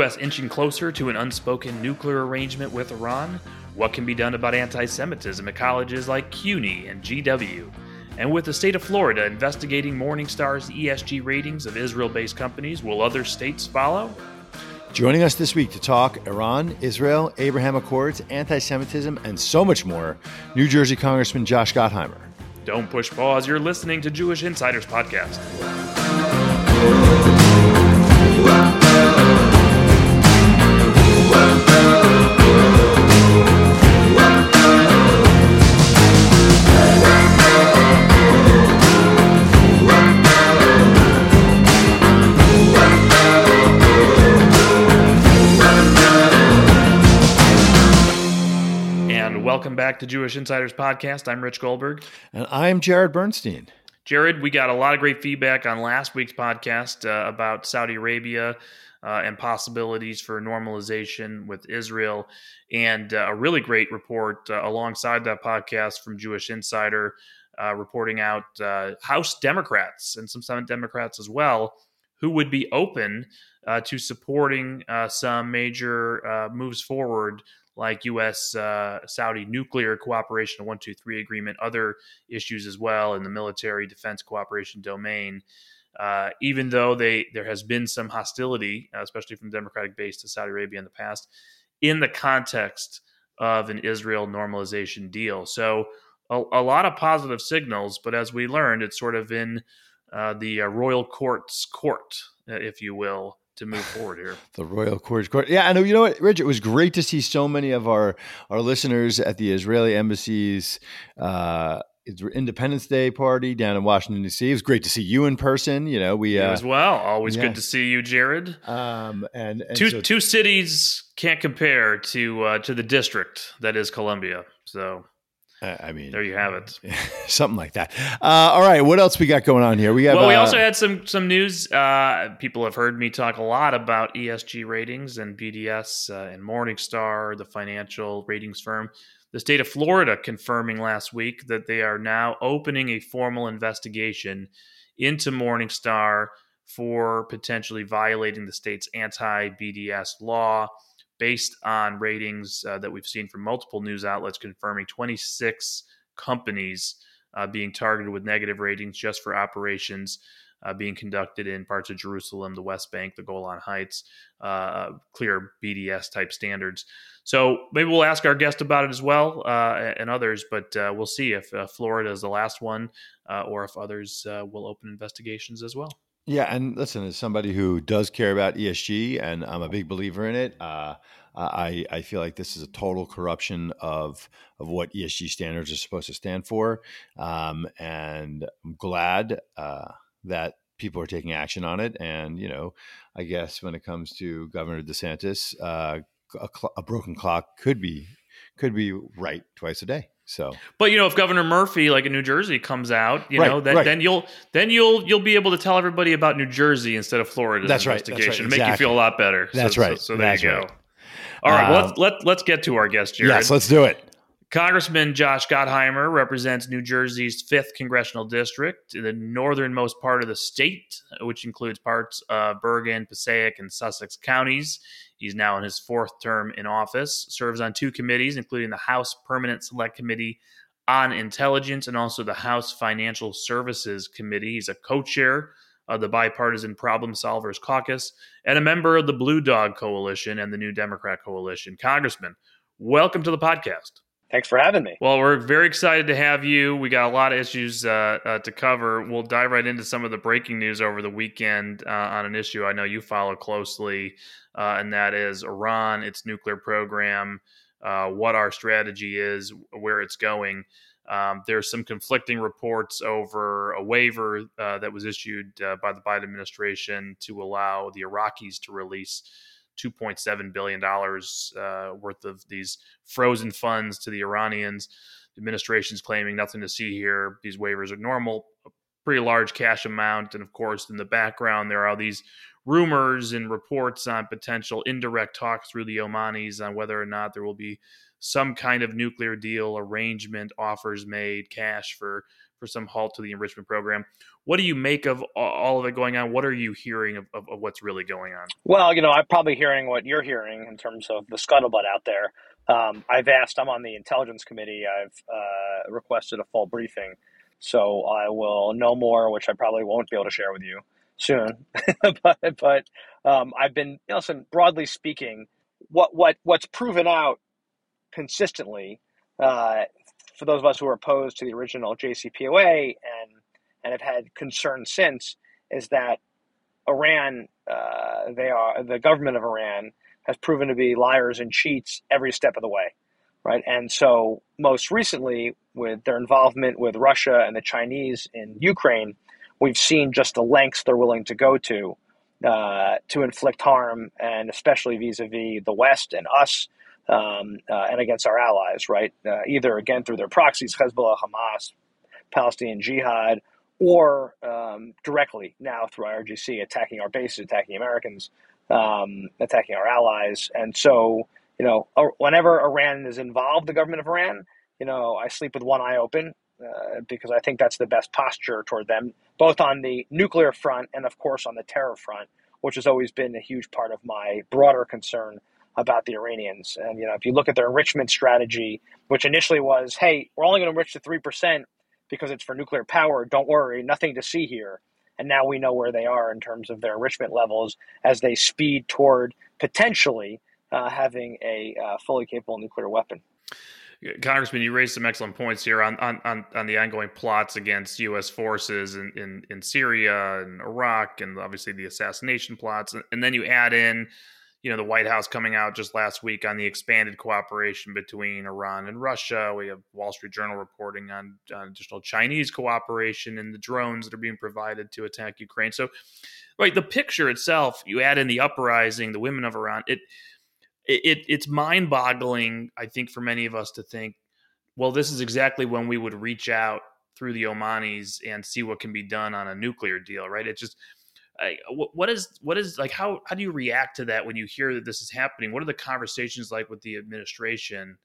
U.S. inching closer to an unspoken nuclear arrangement with Iran? What can be done about anti Semitism at colleges like CUNY and GW? And with the state of Florida investigating Morningstar's ESG ratings of Israel based companies, will other states follow? Joining us this week to talk Iran, Israel, Abraham Accords, anti Semitism, and so much more, New Jersey Congressman Josh Gottheimer. Don't push pause. You're listening to Jewish Insiders Podcast. Welcome back to Jewish Insiders Podcast. I'm Rich Goldberg. And I'm Jarrod Bernstein. Jarrod, we got a lot of great feedback on last week's podcast uh, about Saudi Arabia uh, and possibilities for normalization with Israel, and uh, a really great report uh, alongside that podcast from Jewish Insider uh, reporting out uh, House Democrats and some Senate Democrats as well who would be open to supporting some major moves forward like U.S. Uh, Saudi nuclear cooperation, a one two three agreement, other issues as well in the military defense cooperation domain. Uh, even though they there has been some hostility, uh, especially from the Democratic base to Saudi Arabia in the past, in the context of an Israel normalization deal. So a, a lot of positive signals, but as we learned, it's sort of in uh, the uh, royal court's court, uh, if you will, to move forward here. the Royal Court Court. Yeah, I know. You know what, Rich? It was great to see so many of our our listeners at the Israeli embassy's uh, Independence Day party down in Washington D.C. It was great to see you in person. You know, we uh, as well. Always yeah. good to see you, Jarrod. Um, and, and two so, two cities can't compare to uh, to the district that is Columbia. So I mean, there you have it. Something like that. Uh, all right, what else we got going on here? We have. Well, we uh, also had some some news. Uh, people have heard me talk a lot about ESG ratings and BDS uh, and Morningstar, the financial ratings firm. The state of Florida confirming last week that they are now opening a formal investigation into Morningstar for potentially violating the state's anti BDS law based on ratings uh, that we've seen from multiple news outlets confirming 26 companies uh, being targeted with negative ratings just for operations uh, being conducted in parts of Jerusalem, the West Bank, the Golan Heights, uh, clear BDS type standards. So maybe we'll ask our guest about it as well uh, and others, but uh, we'll see if Florida is the last one or if others will open investigations as well. Yeah, and listen, as somebody who does care about ESG, and I'm a big believer in it, uh, I I feel like this is a total corruption of of what ESG standards are supposed to stand for, um, and I'm glad uh, that people are taking action on it. And you know, I guess when it comes to Governor DeSantis, uh, a, cl- a broken clock could be could be right twice a day. So, but you know, if Governor Murphy, like in New Jersey, comes out, you right, know, then, right. then you'll then you'll you'll be able to tell everybody about New Jersey instead of Florida. that's investigation right, that's right, to make you feel a lot better. That's so, right. So, so there that's you go. Right. All right, well, um, let's let let's get to our guest, Jarrod. Yes, let's do it. Congressman Josh Gottheimer represents New Jersey's 5th congressional district, the northernmost part of the state, which includes parts of Bergen, Passaic, and Sussex counties. He's now in his fourth term in office, serves on two committees, including the House Permanent Select Committee on Intelligence and also the House Financial Services Committee. He's a co chair of the Bipartisan Problem Solvers Caucus and a member of the Blue Dog Coalition and the New Democrat Coalition. Congressman, welcome to the podcast. Thanks for having me. Well, we're very excited to have you. We got a lot of issues uh, uh, to cover. We'll dive right into some of the breaking news over the weekend uh, on an issue I know you follow closely, uh, and that is Iran, its nuclear program, uh, what our strategy is, where it's going. Um, there's some conflicting reports over a waiver uh, that was issued by the Biden administration to allow the Iraqis to release $2.7 billion uh, worth of these frozen funds to the Iranians. The administration's claiming nothing to see here. These waivers are normal, a pretty large cash amount. And of course, in the background, there are these rumors and reports on potential indirect talks through the Omanis on whether or not there will be some kind of nuclear deal arrangement, offers made, cash for for some halt to the enrichment program. What do you make of all of it going on? What are you hearing of, of, of what's really going on? Well, you know, I'm probably hearing what you're hearing in terms of the scuttlebutt out there. Um, I've asked, I'm on the intelligence committee, I've uh, requested a full briefing. So I will know more, which I probably won't be able to share with you soon. but but um, I've been, listen, broadly speaking, what, what, what's proven out consistently uh, for those of us who are opposed to the original JCPOA and and have had concern since is that Iran, uh, they are the government of Iran has proven to be liars and cheats every step of the way, right? And so most recently, with their involvement with Russia and the Chinese in Ukraine, we've seen just the lengths they're willing to go to uh, to inflict harm, and especially vis-a-vis the West and us um, uh, and against our allies, right? Uh, either again through their proxies, Hezbollah, Hamas, Palestinian Jihad, or um, directly now through IRGC attacking our bases, attacking Americans, um, attacking our allies. And so, you know, whenever Iran is involved, the government of Iran, you know, I sleep with one eye open uh, because I think that's the best posture toward them, both on the nuclear front and, of course, on the terror front, which has always been a huge part of my broader concern about the Iranians. And you know, if you look at their enrichment strategy, which initially was, "Hey, we're only going to enrich to three percent because it's for nuclear power. Don't worry, nothing to see here." And now we know where they are in terms of their enrichment levels as they speed toward potentially uh, having a uh, fully capable nuclear weapon. Congressman, you raised some excellent points here on, on, on, the ongoing plots against U.S. forces in, in, in Syria and Iraq, and obviously the assassination plots. And then you add in you know the White House coming out just last week on the expanded cooperation between Iran and Russia. We have Wall Street Journal reporting on, on additional Chinese cooperation and the drones that are being provided to attack Ukraine. So, right, the picture itself, you add in the uprising, the women of Iran. It, it it's mind-boggling, I think, for many of us to think, well, this is exactly when we would reach out through the Omanis and see what can be done on a nuclear deal, right? It just what is what is like how how do you react to that when you hear that this is happening? What are the conversations like with the administration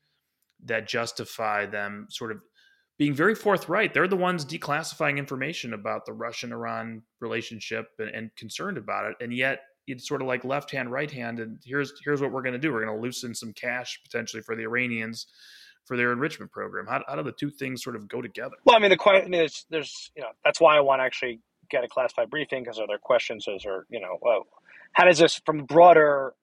that justify them sort of being very forthright? They're the ones declassifying information about the russian iran relationship and, and concerned about it and yet it's sort of like left hand right hand and here's here's what we're going to do. We're going to loosen some cash potentially for the iranians for their enrichment program. How, how do the two things sort of go together? Well i mean the question is there's you know that's why i want to actually get a classified briefing because are there questions as or you know well, how does this from broader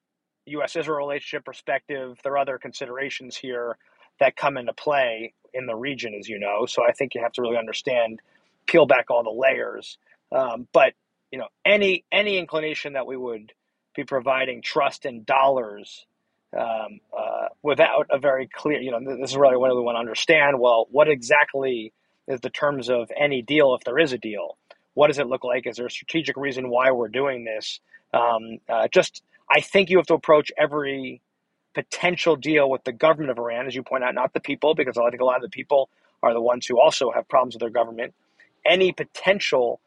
U.S. Israel relationship perspective? There are other considerations here that come into play in the region, as you know. So I think you have to really understand, peel back all the layers. Um, but you know, any any inclination that we would be providing trust in dollars um, uh, without a very clear, you know, this is really what we want to understand. Well, what exactly is the terms of any deal if there is a deal? What does it look like? Is there a strategic reason why we're doing this? Um, uh, just, I think you have to approach every potential deal with the government of Iran, as you point out, not the people, because I think a lot of the people are the ones who also have problems with their government. Any potential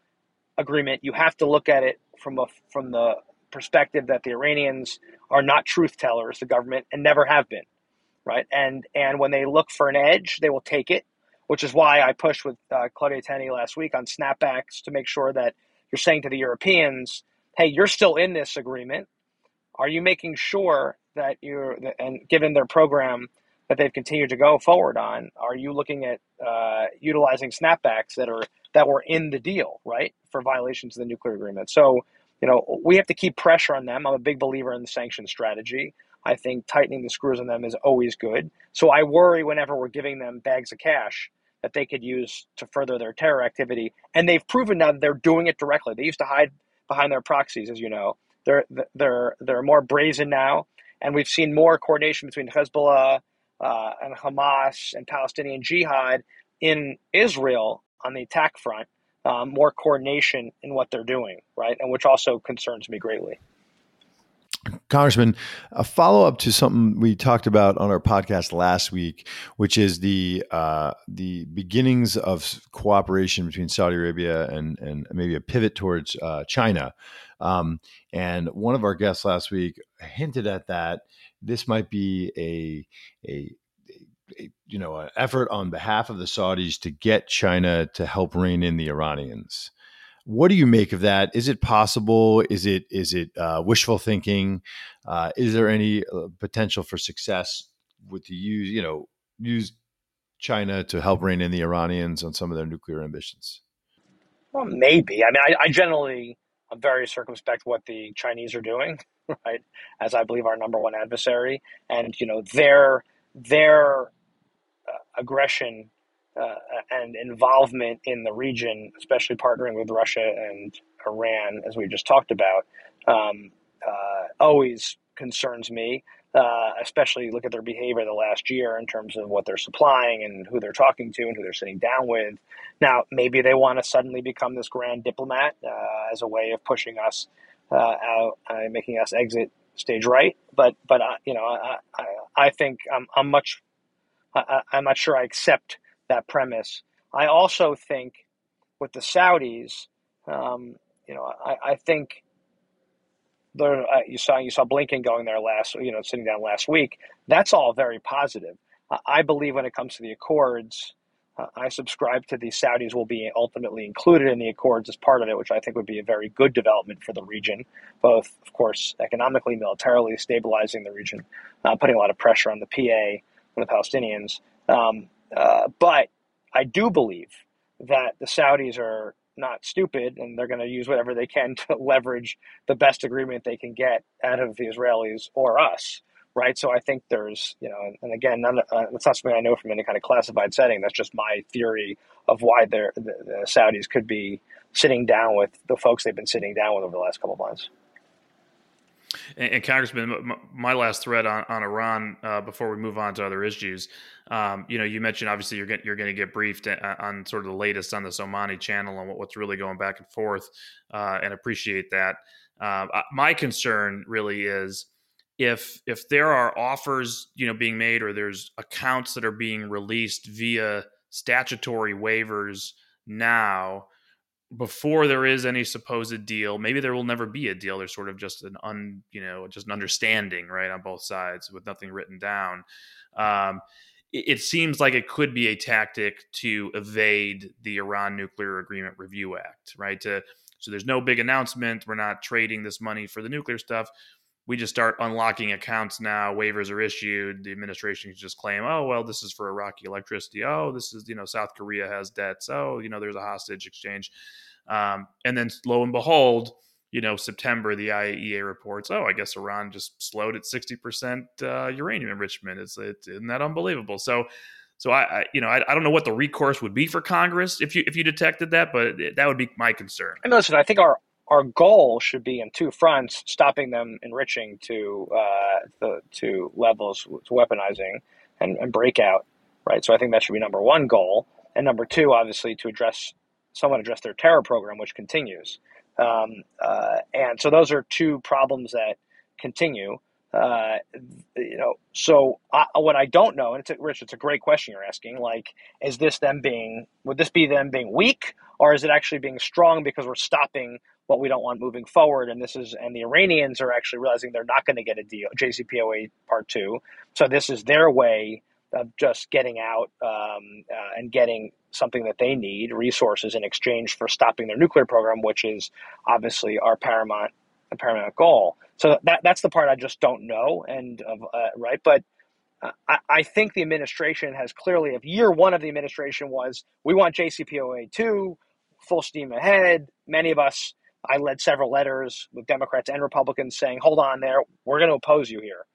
agreement, you have to look at it from a from the perspective that the Iranians are not truth tellers, the government, and never have been, right? And and when they look for an edge, they will take it which is why I pushed with uh, Claudia Tenney last week on snapbacks to make sure that you're saying to the Europeans, hey, you're still in this agreement. Are you making sure that you're, and given their program that they've continued to go forward on, are you looking at uh, utilizing snapbacks that are that were in the deal, right, for violations of the nuclear agreement? So, you know, we have to keep pressure on them. I'm a big believer in the sanction strategy. I think tightening the screws on them is always good. So I worry whenever we're giving them bags of cash that they could use to further their terror activity. And they've proven now that they're doing it directly. They used to hide behind their proxies, as you know. They're they're they're more brazen now, and we've seen more coordination between Hezbollah uh, and Hamas and Palestinian Jihad in Israel on the attack front. Um, more coordination in what they're doing, right, and which also concerns me greatly. Congressman, a follow up to something we talked about on our podcast last week, which is the uh, the beginnings of cooperation between Saudi Arabia and and maybe a pivot towards uh, China. Um, and one of our guests last week hinted at that this might be a a you know, an effort on behalf of the Saudis to get China to help rein in the Iranians. What do you make of that? Is it possible? Is it is it uh, wishful thinking? Uh, is there any uh, potential for success with the use you know use China to help rein in the Iranians on some of their nuclear ambitions? Well, maybe. I mean, I, I generally am very circumspect what the Chinese are doing, right? As I believe our number one adversary, and you know their their uh, aggression uh, and involvement in the region, especially partnering with Russia and Iran, as we just talked about, um, uh, always concerns me. Uh, especially look at their behavior the last year in terms of what they're supplying and who they're talking to and who they're sitting down with. Now, maybe they want to suddenly become this grand diplomat uh, as a way of pushing us uh, out, making us exit stage right. But but you know, I, I, I think I'm, I'm much I, I'm not sure I accept that premise. I also think with the Saudis, um, you know, I, I think there, uh, you saw you saw Blinken going there last, you know, sitting down last week. That's all very positive. I believe when it comes to the Accords, uh, I subscribe to the Saudis will be ultimately included in the Accords as part of it, which I think would be a very good development for the region, both, of course, economically, militarily, stabilizing the region, uh, putting a lot of pressure on the PA and the Palestinians. Um, uh, but I do believe that the Saudis are not stupid and they're going to use whatever they can to leverage the best agreement they can get out of the Israelis or us. Right. So I think there's, you know, and again, none, uh, that's not something I know from any kind of classified setting. That's just my theory of why the, the Saudis could be sitting down with the folks they've been sitting down with over the last couple of months. And, and Congressman, my last thread on, on Iran uh, before we move on to other issues. Um, you know, you mentioned obviously you're you're going to get briefed uh, on sort of the latest on the Omani channel and what, what's really going back and forth, uh, and appreciate that. Uh, my concern really is if if there are offers you know being made or there's accounts that are being released via statutory waivers now before there is any supposed deal maybe there will never be a deal. There's sort of just an un you know just an understanding right on both sides with nothing written down. Um, it, it, seems like it could be a tactic to evade the iran nuclear agreement review act right? To, so there's no big announcement. We're not trading this money for the nuclear stuff we just start unlocking accounts now. Waivers are issued. The administration can just claim, oh, well, this is for Iraqi electricity. Oh, this is, you know, South Korea has debts. Oh, you know, there's a hostage exchange. Um, and then lo and behold, you know, September, the IAEA reports, oh, I guess Iran just slowed at 60% uh, uranium enrichment. It's, it, isn't that unbelievable? So, so I, I you know, I, I, don't know what the recourse would be for Congress if you if you detected that, but that would be my concern. And listen, I think our our goal should be in two fronts: stopping them enriching to uh, the to levels to weaponizing and, and breakout. Right. So I think that should be number one goal, and number two, obviously, to address somewhat address their terror program, which continues. Um, uh, and so those are two problems that continue. Uh, you know, so I, what I don't know, and it's a, Rich, it's a great question you're asking. Like, is this them being? Would this be them being weak, or is it actually being strong because we're stopping what we don't want moving forward? And this is, and the Iranians are actually realizing they're not going to get a deal, JCPOA Part Two. So this is their way of just getting out um, uh, and getting something that they need, resources in exchange for stopping their nuclear program, which is obviously our paramount paramount goal. So that that's the part I just don't know, and uh, right, but. Uh, I, I think the administration has clearly, if year one of the administration was, we want JCPOA 2, full steam ahead. Many of us, I led several letters with Democrats and Republicans saying, hold on there, we're going to oppose you here.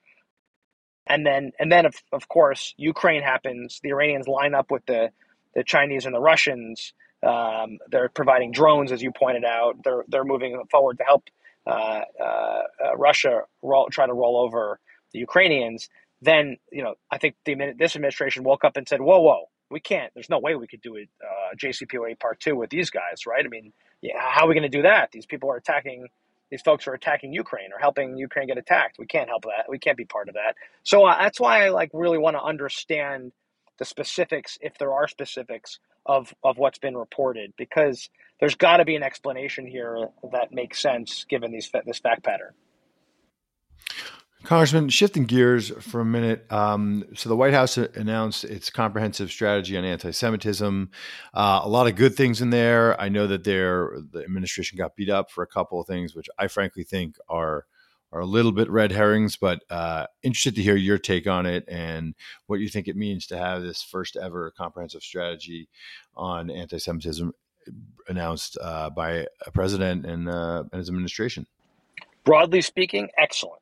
And then, and then of, of course, Ukraine happens. The Iranians line up with the, the Chinese and the Russians. Um, they're providing drones, as you pointed out. They're, they're moving forward to help Russia roll, try to roll over the Ukrainians, then you know I think the this administration woke up and said, "Whoa, whoa, we can't. There's no way we could do it uh, JCPOA Part Two with these guys, right? I mean, yeah, how are we going to do that? These people are attacking. These folks are attacking Ukraine or helping Ukraine get attacked. We can't help that. We can't be part of that. So uh, that's why I like really want to understand the specifics, if there are specifics, of of what's been reported, because there's got to be an explanation here that makes sense given these this fact pattern. Congressman, shifting gears for a minute. Um, so, the White House announced its comprehensive strategy on anti Semitism. Uh, a lot of good things in there. I know that the administration got beat up for a couple of things, which I frankly think are are a little bit red herrings, but uh, interested to hear your take on it and what you think it means to have this first ever comprehensive strategy on anti Semitism announced uh, by a president and, uh, and his administration. Broadly speaking, excellent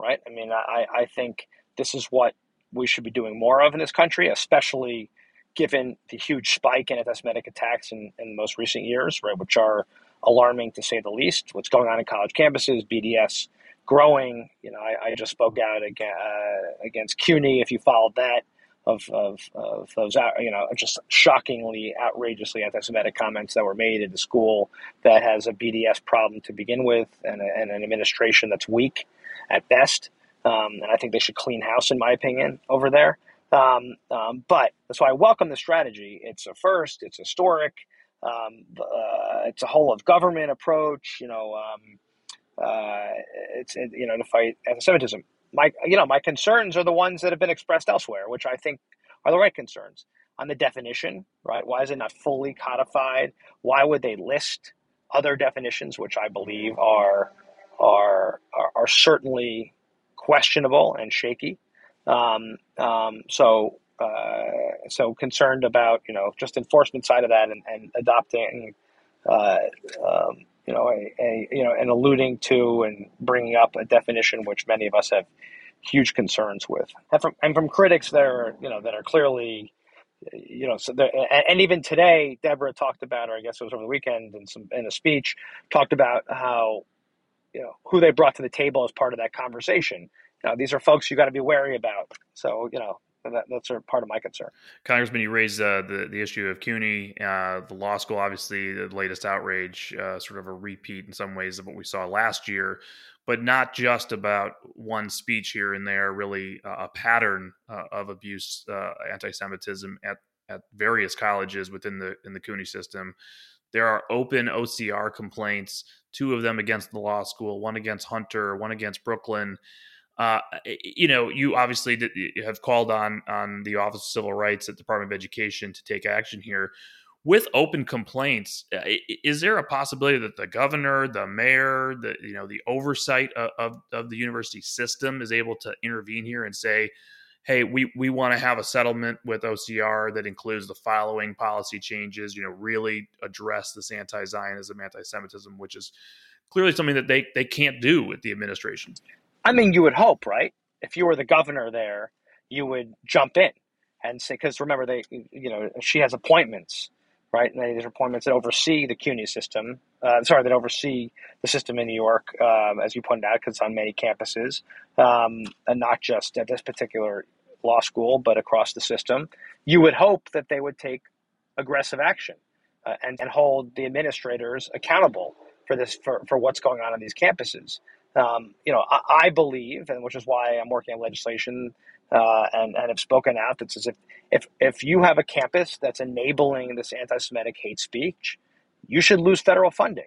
right? I mean, I, I think this is what we should be doing more of in this country, especially given the huge spike in anti-Semitic attacks in, in most recent years, right, which are alarming to say the least. What's going on in college campuses, BDS growing. You know, I, I just spoke out against, uh, against CUNY. If you followed that, of, of, of those, you know, just shockingly, outrageously anti-Semitic comments that were made at a school that has a BDS problem to begin with, and, and an administration that's weak at best. Um, and I think they should clean house, in my opinion, over there. Um, um, but that's why I welcome the strategy. It's a first. It's historic. Um, uh, it's a whole of government approach. You know, um, uh, it's it, you know to fight anti-Semitism. My you know my concerns are the ones that have been expressed elsewhere, which I think are the right concerns on the definition. Right? Why is it not fully codified? Why would they list other definitions, which I believe are are, are, are certainly questionable and shaky. Um, um, so uh, so concerned about you know just enforcement side of that and, and adopting uh, um, you know a, a, you know and alluding to and bringing up a definition which many of us have huge concerns with and from and from critics that are you know that are clearly you know so and even today Deborah talked about or I guess it was over the weekend in some in a speech talked about how you know who they brought to the table as part of that conversation. You know, these are folks you got to be wary about. So you know that, that's a part of my concern. Congressman, you raised uh, the the issue of CUNY, uh, the law school. Obviously, the latest outrage, uh, sort of a repeat in some ways of what we saw last year, but not just about one speech here and there. Really, a pattern uh, of abuse, uh, anti-Semitism at at various colleges within the in the CUNY system. There are open OCR complaints, two of them against the law school, one against Hunter, one against Brooklyn. Uh, you know, you obviously have called on on the Office of Civil Rights at the Department of Education to take action here. With open complaints, uh, is there a possibility that the governor, the mayor, the you know the oversight of, of, of the university system is able to intervene here and say, hey, we, we want to have a settlement with OCR that includes the following policy changes, you know, really address this anti Zionism, anti Semitism, which is clearly something that they, they can't do with the administration. I mean, you would hope, right? If you were the governor there, you would jump in and say, because remember, they, you know, she has appointments, right? And these appointments that oversee the CUNY system, uh, sorry, that oversee the system in New York, um, as you pointed out, because it's on many campuses, um, and not just at this particular law school, but across the system, you would hope that they would take aggressive action uh, and, and hold the administrators accountable for this for, for what's going on on these campuses. Um, you know, I, I, believe, and which is why I'm working on legislation uh, and, and have spoken out that says if, if if you have a campus that's enabling this anti-Semitic hate speech, you should lose federal funding.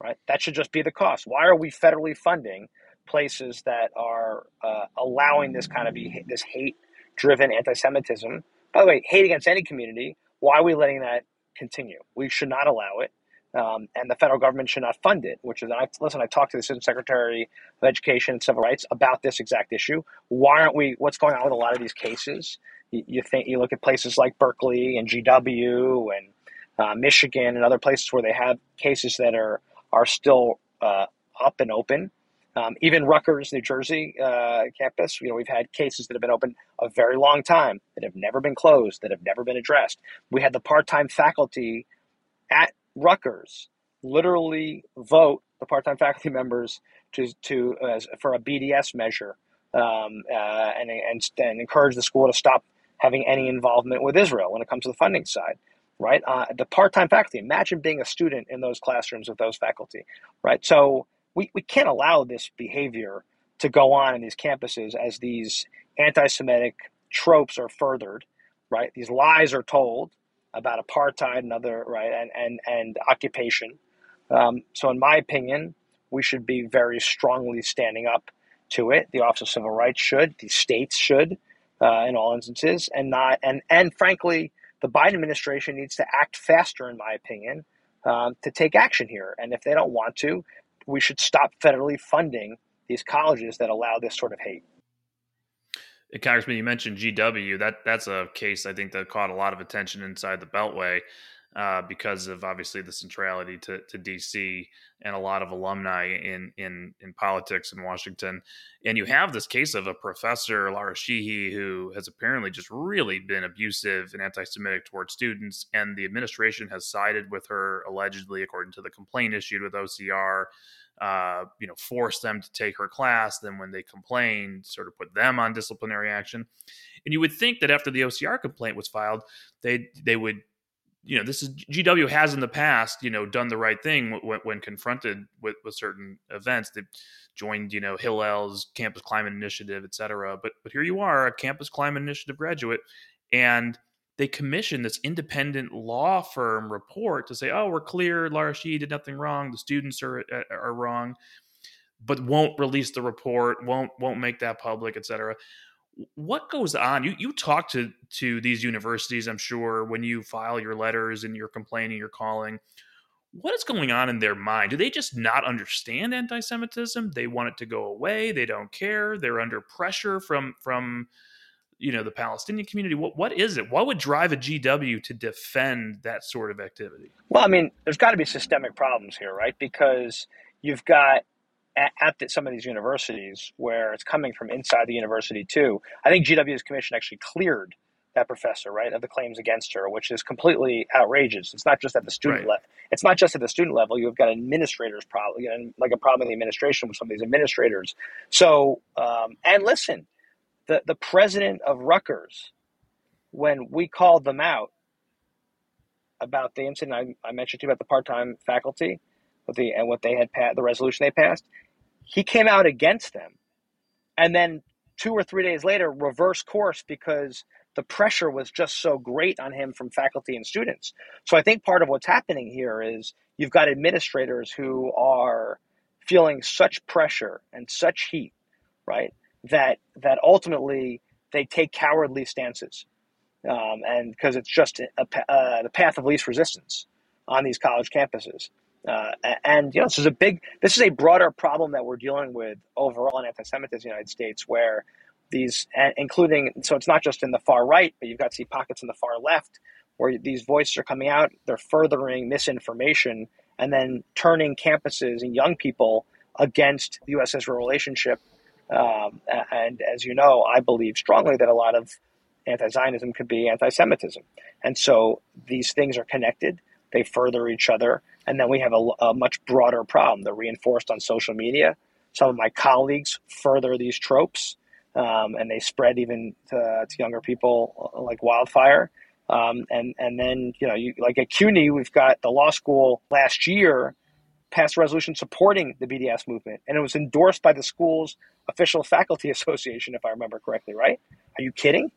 Right? That should just be the cost. Why are we federally funding places that are uh, allowing this kind of be, this hate-driven anti-Semitism. By the way, hate against any community. Why are we letting that continue? We should not allow it, um, and the federal government should not fund it. Which is, I, listen, I talked to the Assistant Secretary of Education and Civil Rights about this exact issue. Why aren't we? What's going on with a lot of these cases? You, you think you look at places like Berkeley and GW and uh, Michigan and other places where they have cases that are are still uh, up and open um, even Rutgers, New Jersey uh, campus, you know, we've had cases that have been open a very long time that have never been closed, that have never been addressed. We had the part-time faculty at Rutgers literally vote the part-time faculty members to to as, for a BDS measure um, uh, and, and and encourage the school to stop having any involvement with Israel when it comes to the funding side right? Uh, the part-time faculty. Imagine being a student in those classrooms with those faculty, right? So we, we can't allow this behavior to go on in these campuses as these anti-Semitic tropes are furthered, right? These lies are told about apartheid and other right and and and occupation. Um, so, in my opinion, we should be very strongly standing up to it. The Office of Civil Rights should. The states should, uh, in all instances, and not and and frankly, the Biden administration needs to act faster, in my opinion, um, to take action here. And if they don't want to, we should stop federally funding these colleges that allow this sort of hate. Congressman, you mentioned GW. That that's a case I think that caught a lot of attention inside the Beltway uh, because of obviously the centrality to, to DC and a lot of alumni in in in politics in Washington. And you have this case of a professor, Lara Sheehi, who has apparently just really been abusive and anti-Semitic towards students, and the administration has sided with her allegedly, according to the complaint issued with OCR uh, you know, force them to take her class. Then when they complained, sort of put them on disciplinary action. And you would think that after the OCR complaint was filed, they they would, you know, this is GW has in the past, you know, done the right thing when, when confronted with, with certain events. They joined, you know, Hillel's Campus Climate Initiative, et cetera. But but here you are, a Campus Climate Initiative graduate, and they commissioned this independent law firm report to say, "Oh, we're clear. Lara Sheehi did nothing wrong. The students are uh, are wrong," but won't release the report, won't won't make that public, etc. What goes on? You you talk to to these universities, I'm sure, when you file your letters and you're complaining, you're calling. What is going on in their mind? Do they just not understand anti-Semitism? They want it to go away. They don't care. They're under pressure from from you know the Palestinian community? What what is it? What would drive a GW to defend that sort of activity? Well, I mean, there's got to be systemic problems here, right? Because you've got at, at the, some of these universities where it's coming from inside the university too. I think GW's commission actually cleared that professor, right, of the claims against her, which is completely outrageous. It's not just at the student right. level. It's not just at the student level. You've got administrators problem, you know, like a problem in the administration with some of these administrators. So, um, and listen, the, the president of Rutgers, when we called them out about the incident I, I mentioned to you about the part-time faculty, with the and what they had passed, the resolution they passed, he came out against them, and then two or three days later, reverse course because the pressure was just so great on him from faculty and students. So I think part of what's happening here is you've got administrators who are feeling such pressure and such heat, right? That that ultimately they take cowardly stances, um, and because it's just a, uh, the path of least resistance on these college campuses. Uh, and you know, this is a big, this is a broader problem that we're dealing with overall in anti-Semitism in the United States, where these, including, so it's not just in the far right, but you've got to see pockets in the far left where these voices are coming out, they're furthering misinformation, and then turning campuses and young people against the U.S.-Israel relationship um, and as you know, I believe strongly that a lot of anti Zionism could be anti Semitism. And so these things are connected, they further each other. And then we have a, a, much broader problem. They're reinforced on social media. Some of my colleagues further these tropes, um, and they spread even to, to, younger people uh, like wildfire. Um, and and then you know, you, like at CUNY, we've got the law school last year passed a resolution supporting the BDS movement, and it was endorsed by the school's official faculty association, if I remember correctly, right? Are you kidding?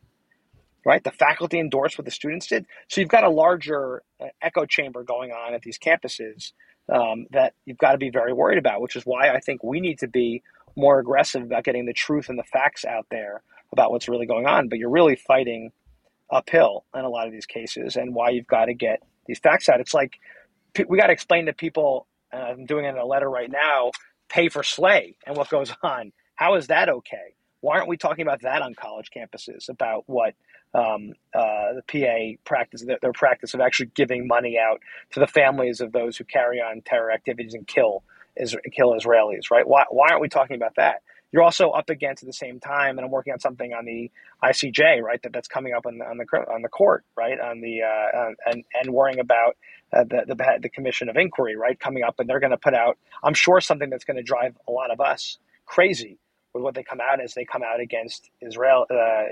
Right? The faculty endorsed what the students did. So you've got a larger uh, echo chamber going on at these campuses um, that you've got to be very worried about, which is why I think we need to be more aggressive about getting the truth and the facts out there about what's really going on. But you're really fighting uphill in a lot of these cases, and why you've got to get these facts out. It's like we got to explain to people I'm doing it in a letter right now, pay for slay and what goes on. How is that okay? Why aren't we talking about that on college campuses about what um, uh, the PA practice, their, their, practice of actually giving money out to the families of those who carry on terror activities and kill kill Israelis, right? Why, why aren't we talking about that? You're also up against at the same time, and I'm working on something on the ICJ, right? That that's coming up on the on the, on the court, right? On the uh, and and worrying about uh, the, the, the commission of inquiry, right, coming up, and they're going to put out, I'm sure, something that's going to drive a lot of us crazy with what they come out as they come out against Israel, uh,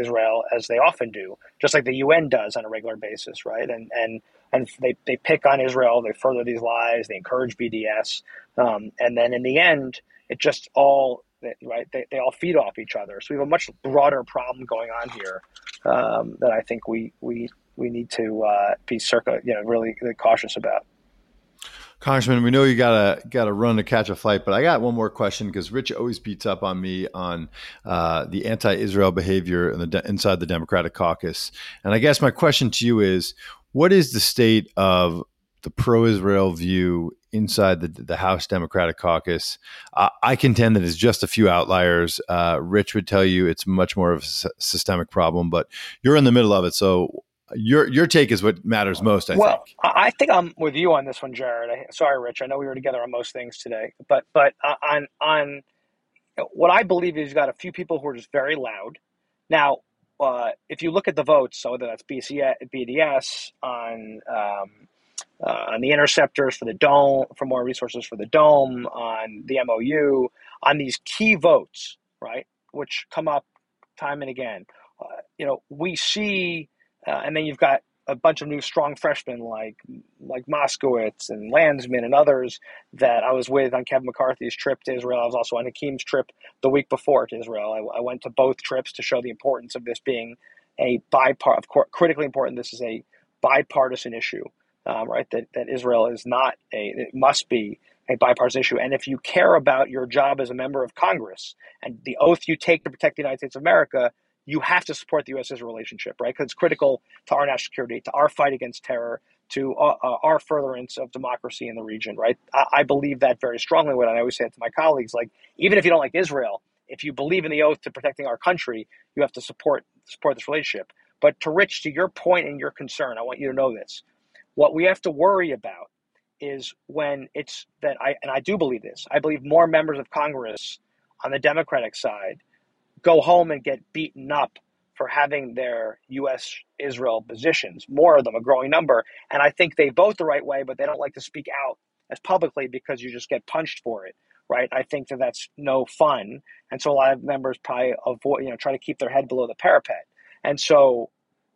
Israel as they often do, just like the UN does on a regular basis, right? And and and they, they pick on Israel, they further these lies, they encourage BDS, um, and then in the end, it just all right they, they all feed off each other. So we have a much broader problem going on here um, that I think we we we need to uh, be circa, you know, really cautious about. Congressman, we know you gotta gotta run to catch a flight, but I got one more question because Rich always beats up on me on uh, the anti-Israel behavior in the de- inside the Democratic caucus, and I guess my question to you is, what is the state of the pro-Israel view inside the, the House Democratic caucus? Uh, I contend that it's just a few outliers. Uh, Rich would tell you it's much more of a s- systemic problem, but you're in the middle of it, so your your take is what matters most. I well, think. I think I'm with you on this one, Jarrod. I, sorry, Rich. I know we were together on most things today, but but uh, on on what I believe is you've got a few people who are just very loud. Now, uh, if you look at the votes, so whether that's BC, BDS on um, uh, on the interceptors for the dome, for more resources for the dome, on the MOU, on these key votes, right, which come up time and again. Uh, you know, we see uh, and then you've got a bunch of new strong freshmen like like Moskowitz and Landsman and others that I was with on Kevin McCarthy's trip to Israel. I was also on Hakeem's trip the week before to Israel. I, I went to both trips to show the importance of this being a bipart, of course, critically important. This is a bipartisan issue, um, right? That that Israel is not a it must be a bipartisan issue. And if you care about your job as a member of Congress and the oath you take to protect the United States of America, you have to support the U.S. Israel relationship, right? Because it's critical to our national security, to our fight against terror, to uh, uh, our furtherance of democracy in the region, right? I, I believe that very strongly. What I always say it to my colleagues, like even if you don't like Israel, if you believe in the oath to protecting our country, you have to support support this relationship. But to Rich, to your point and your concern, I want you to know this. What we have to worry about is when it's that I and I do believe this. I believe more members of Congress on the Democratic side go home and get beaten up for having their U.S. Israel positions, more of them, a growing number. And I think they vote the right way, but they don't like to speak out as publicly because you just get punched for it, right? I think that that's no fun. And so a lot of members probably avoid, you know, try to keep their head below the parapet. And so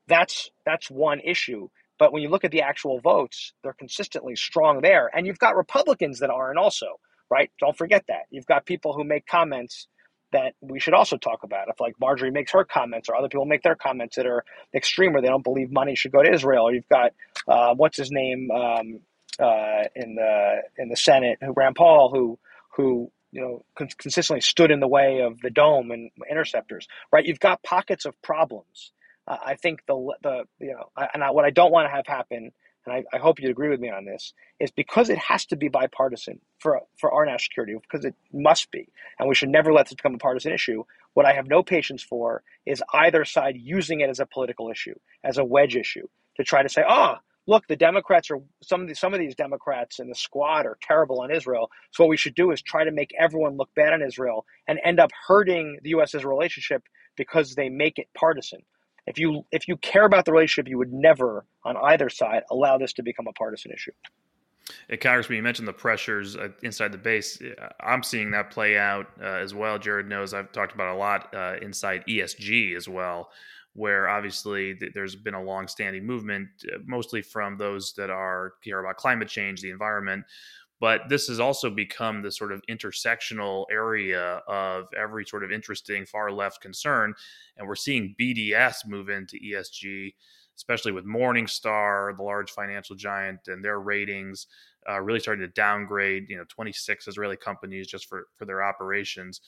that's that's one issue. But when you look at the actual votes, they're consistently strong there. And you've got Republicans that aren't also, right? Don't forget that. You've got people who make comments that we should also talk about. If like Marjorie makes her comments, or other people make their comments that are extreme, where they don't believe money should go to Israel, or you've got uh, what's his name um, uh, in the in the Senate, who Rand Paul, who who you know consistently stood in the way of the dome and interceptors. Right, you've got pockets of problems. Uh, I think the the you know, I, and I, what I don't want to have happen and I, I, hope you agree with me on this, is because it has to be bipartisan for for our national security, because it must be, and we should never let this become a partisan issue. What I have no patience for is either side using it as a political issue, as a wedge issue, to try to say, ah, oh, look, the Democrats are some of some of these Democrats in the squad are terrible on Israel. So what we should do is try to make everyone look bad on Israel and end up hurting the U.S.-Israel relationship because they make it partisan. If you if you care about the relationship, you would never on either side allow this to become a partisan issue. Hey, Congressman, you mentioned the pressures uh, inside the base. I'm seeing that play out uh, as well. Jarrod knows I've talked about a lot uh, inside ESG as well, where obviously th- there's been a long-standing movement, uh, mostly from those that are care about climate change, the environment, but this has also become the sort of intersectional area of every sort of interesting far left concern. And we're seeing BDS move into ESG, especially with Morningstar, the large financial giant, and their ratings uh, really starting to downgrade, you know, 26 Israeli companies just for, for their operations.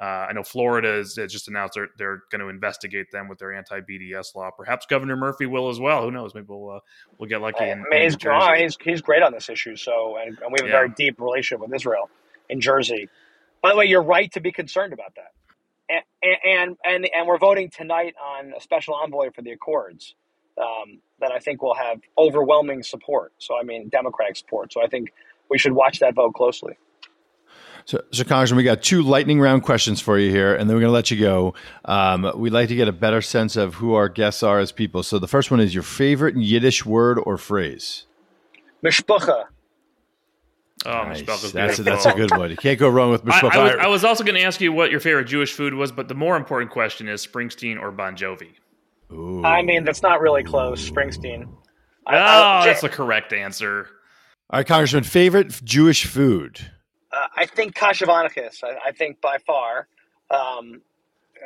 Uh, I know Florida has just announced they're, they're going to investigate them with their anti BDS law. Perhaps Governor Murphy will as well. Who knows? Maybe we'll uh, we'll get lucky. In, I mean, he's, oh, he's, he's great on this issue. So, and, and we have a yeah. very deep relationship with Israel in Jersey. By the way, you're right to be concerned about that. And and and, and we're voting tonight on a special envoy for the Accords um, that I think will have overwhelming support. So, I mean, Democratic support. So, I think we should watch that vote closely. So, so, Congressman, we got two lightning round questions for you here, and then we're going to let you go. Um, we'd like to get a better sense of who our guests are as people. So, the first one is your favorite Yiddish word or phrase? Mishpucha. Oh, nice. that's a, that's a good one. You can't go wrong with mishpucha. I, I, was, I was also going to ask you what your favorite Jewish food was, but the more important question is Springsteen or Bon Jovi. Ooh. I mean, that's not really close. Springsteen. Oh, I, that's the correct answer. All right, Congressman, favorite Jewish food? I think kasha I, I think by far. Um,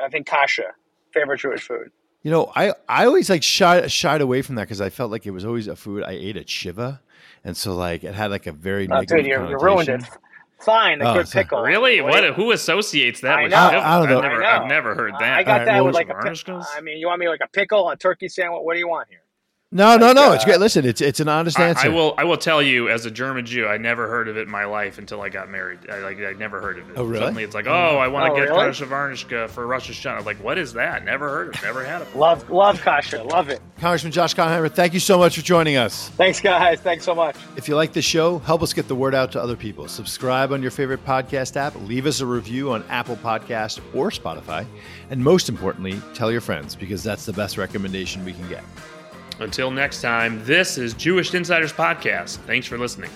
I think kasha, favorite Jewish food. You know, I, I always like shied, shied away from that because I felt like it was always a food I ate at Shiva. And so like it had like a very Oh, negative dude, you you ruined it. connotation. Fine, a Oh, good so- pickle. Really? Wait. What? Who associates that I with know. Shiva? I don't know. I've never, I know. I've never heard that. I got Alright, that with like a pickle. I mean, you want me like a pickle, a turkey sandwich? What do you want here? No, no, Like, no. It's uh, great. Listen, it's it's an honest I, answer. I will. I will tell you, as a German Jew, I never heard of it in my life until I got married. I like. I never heard of it. Oh, really? Suddenly, it's like, oh, I want to Oh, get really? kasha varnishka for Rosh Hashanah. I'm like, what is that? Never heard of it. Never had it. Love, love kasha, love it. Congressman Josh Gottheimer, thank you so much for joining us. Thanks, guys. Thanks so much. If you like the show, help us get the word out to other people. Subscribe on your favorite podcast app, leave us a review on Apple Podcast or Spotify, and most importantly, tell your friends because that's the best recommendation we can get. Until next time, this is Jewish Insider's Podcast. Thanks for listening.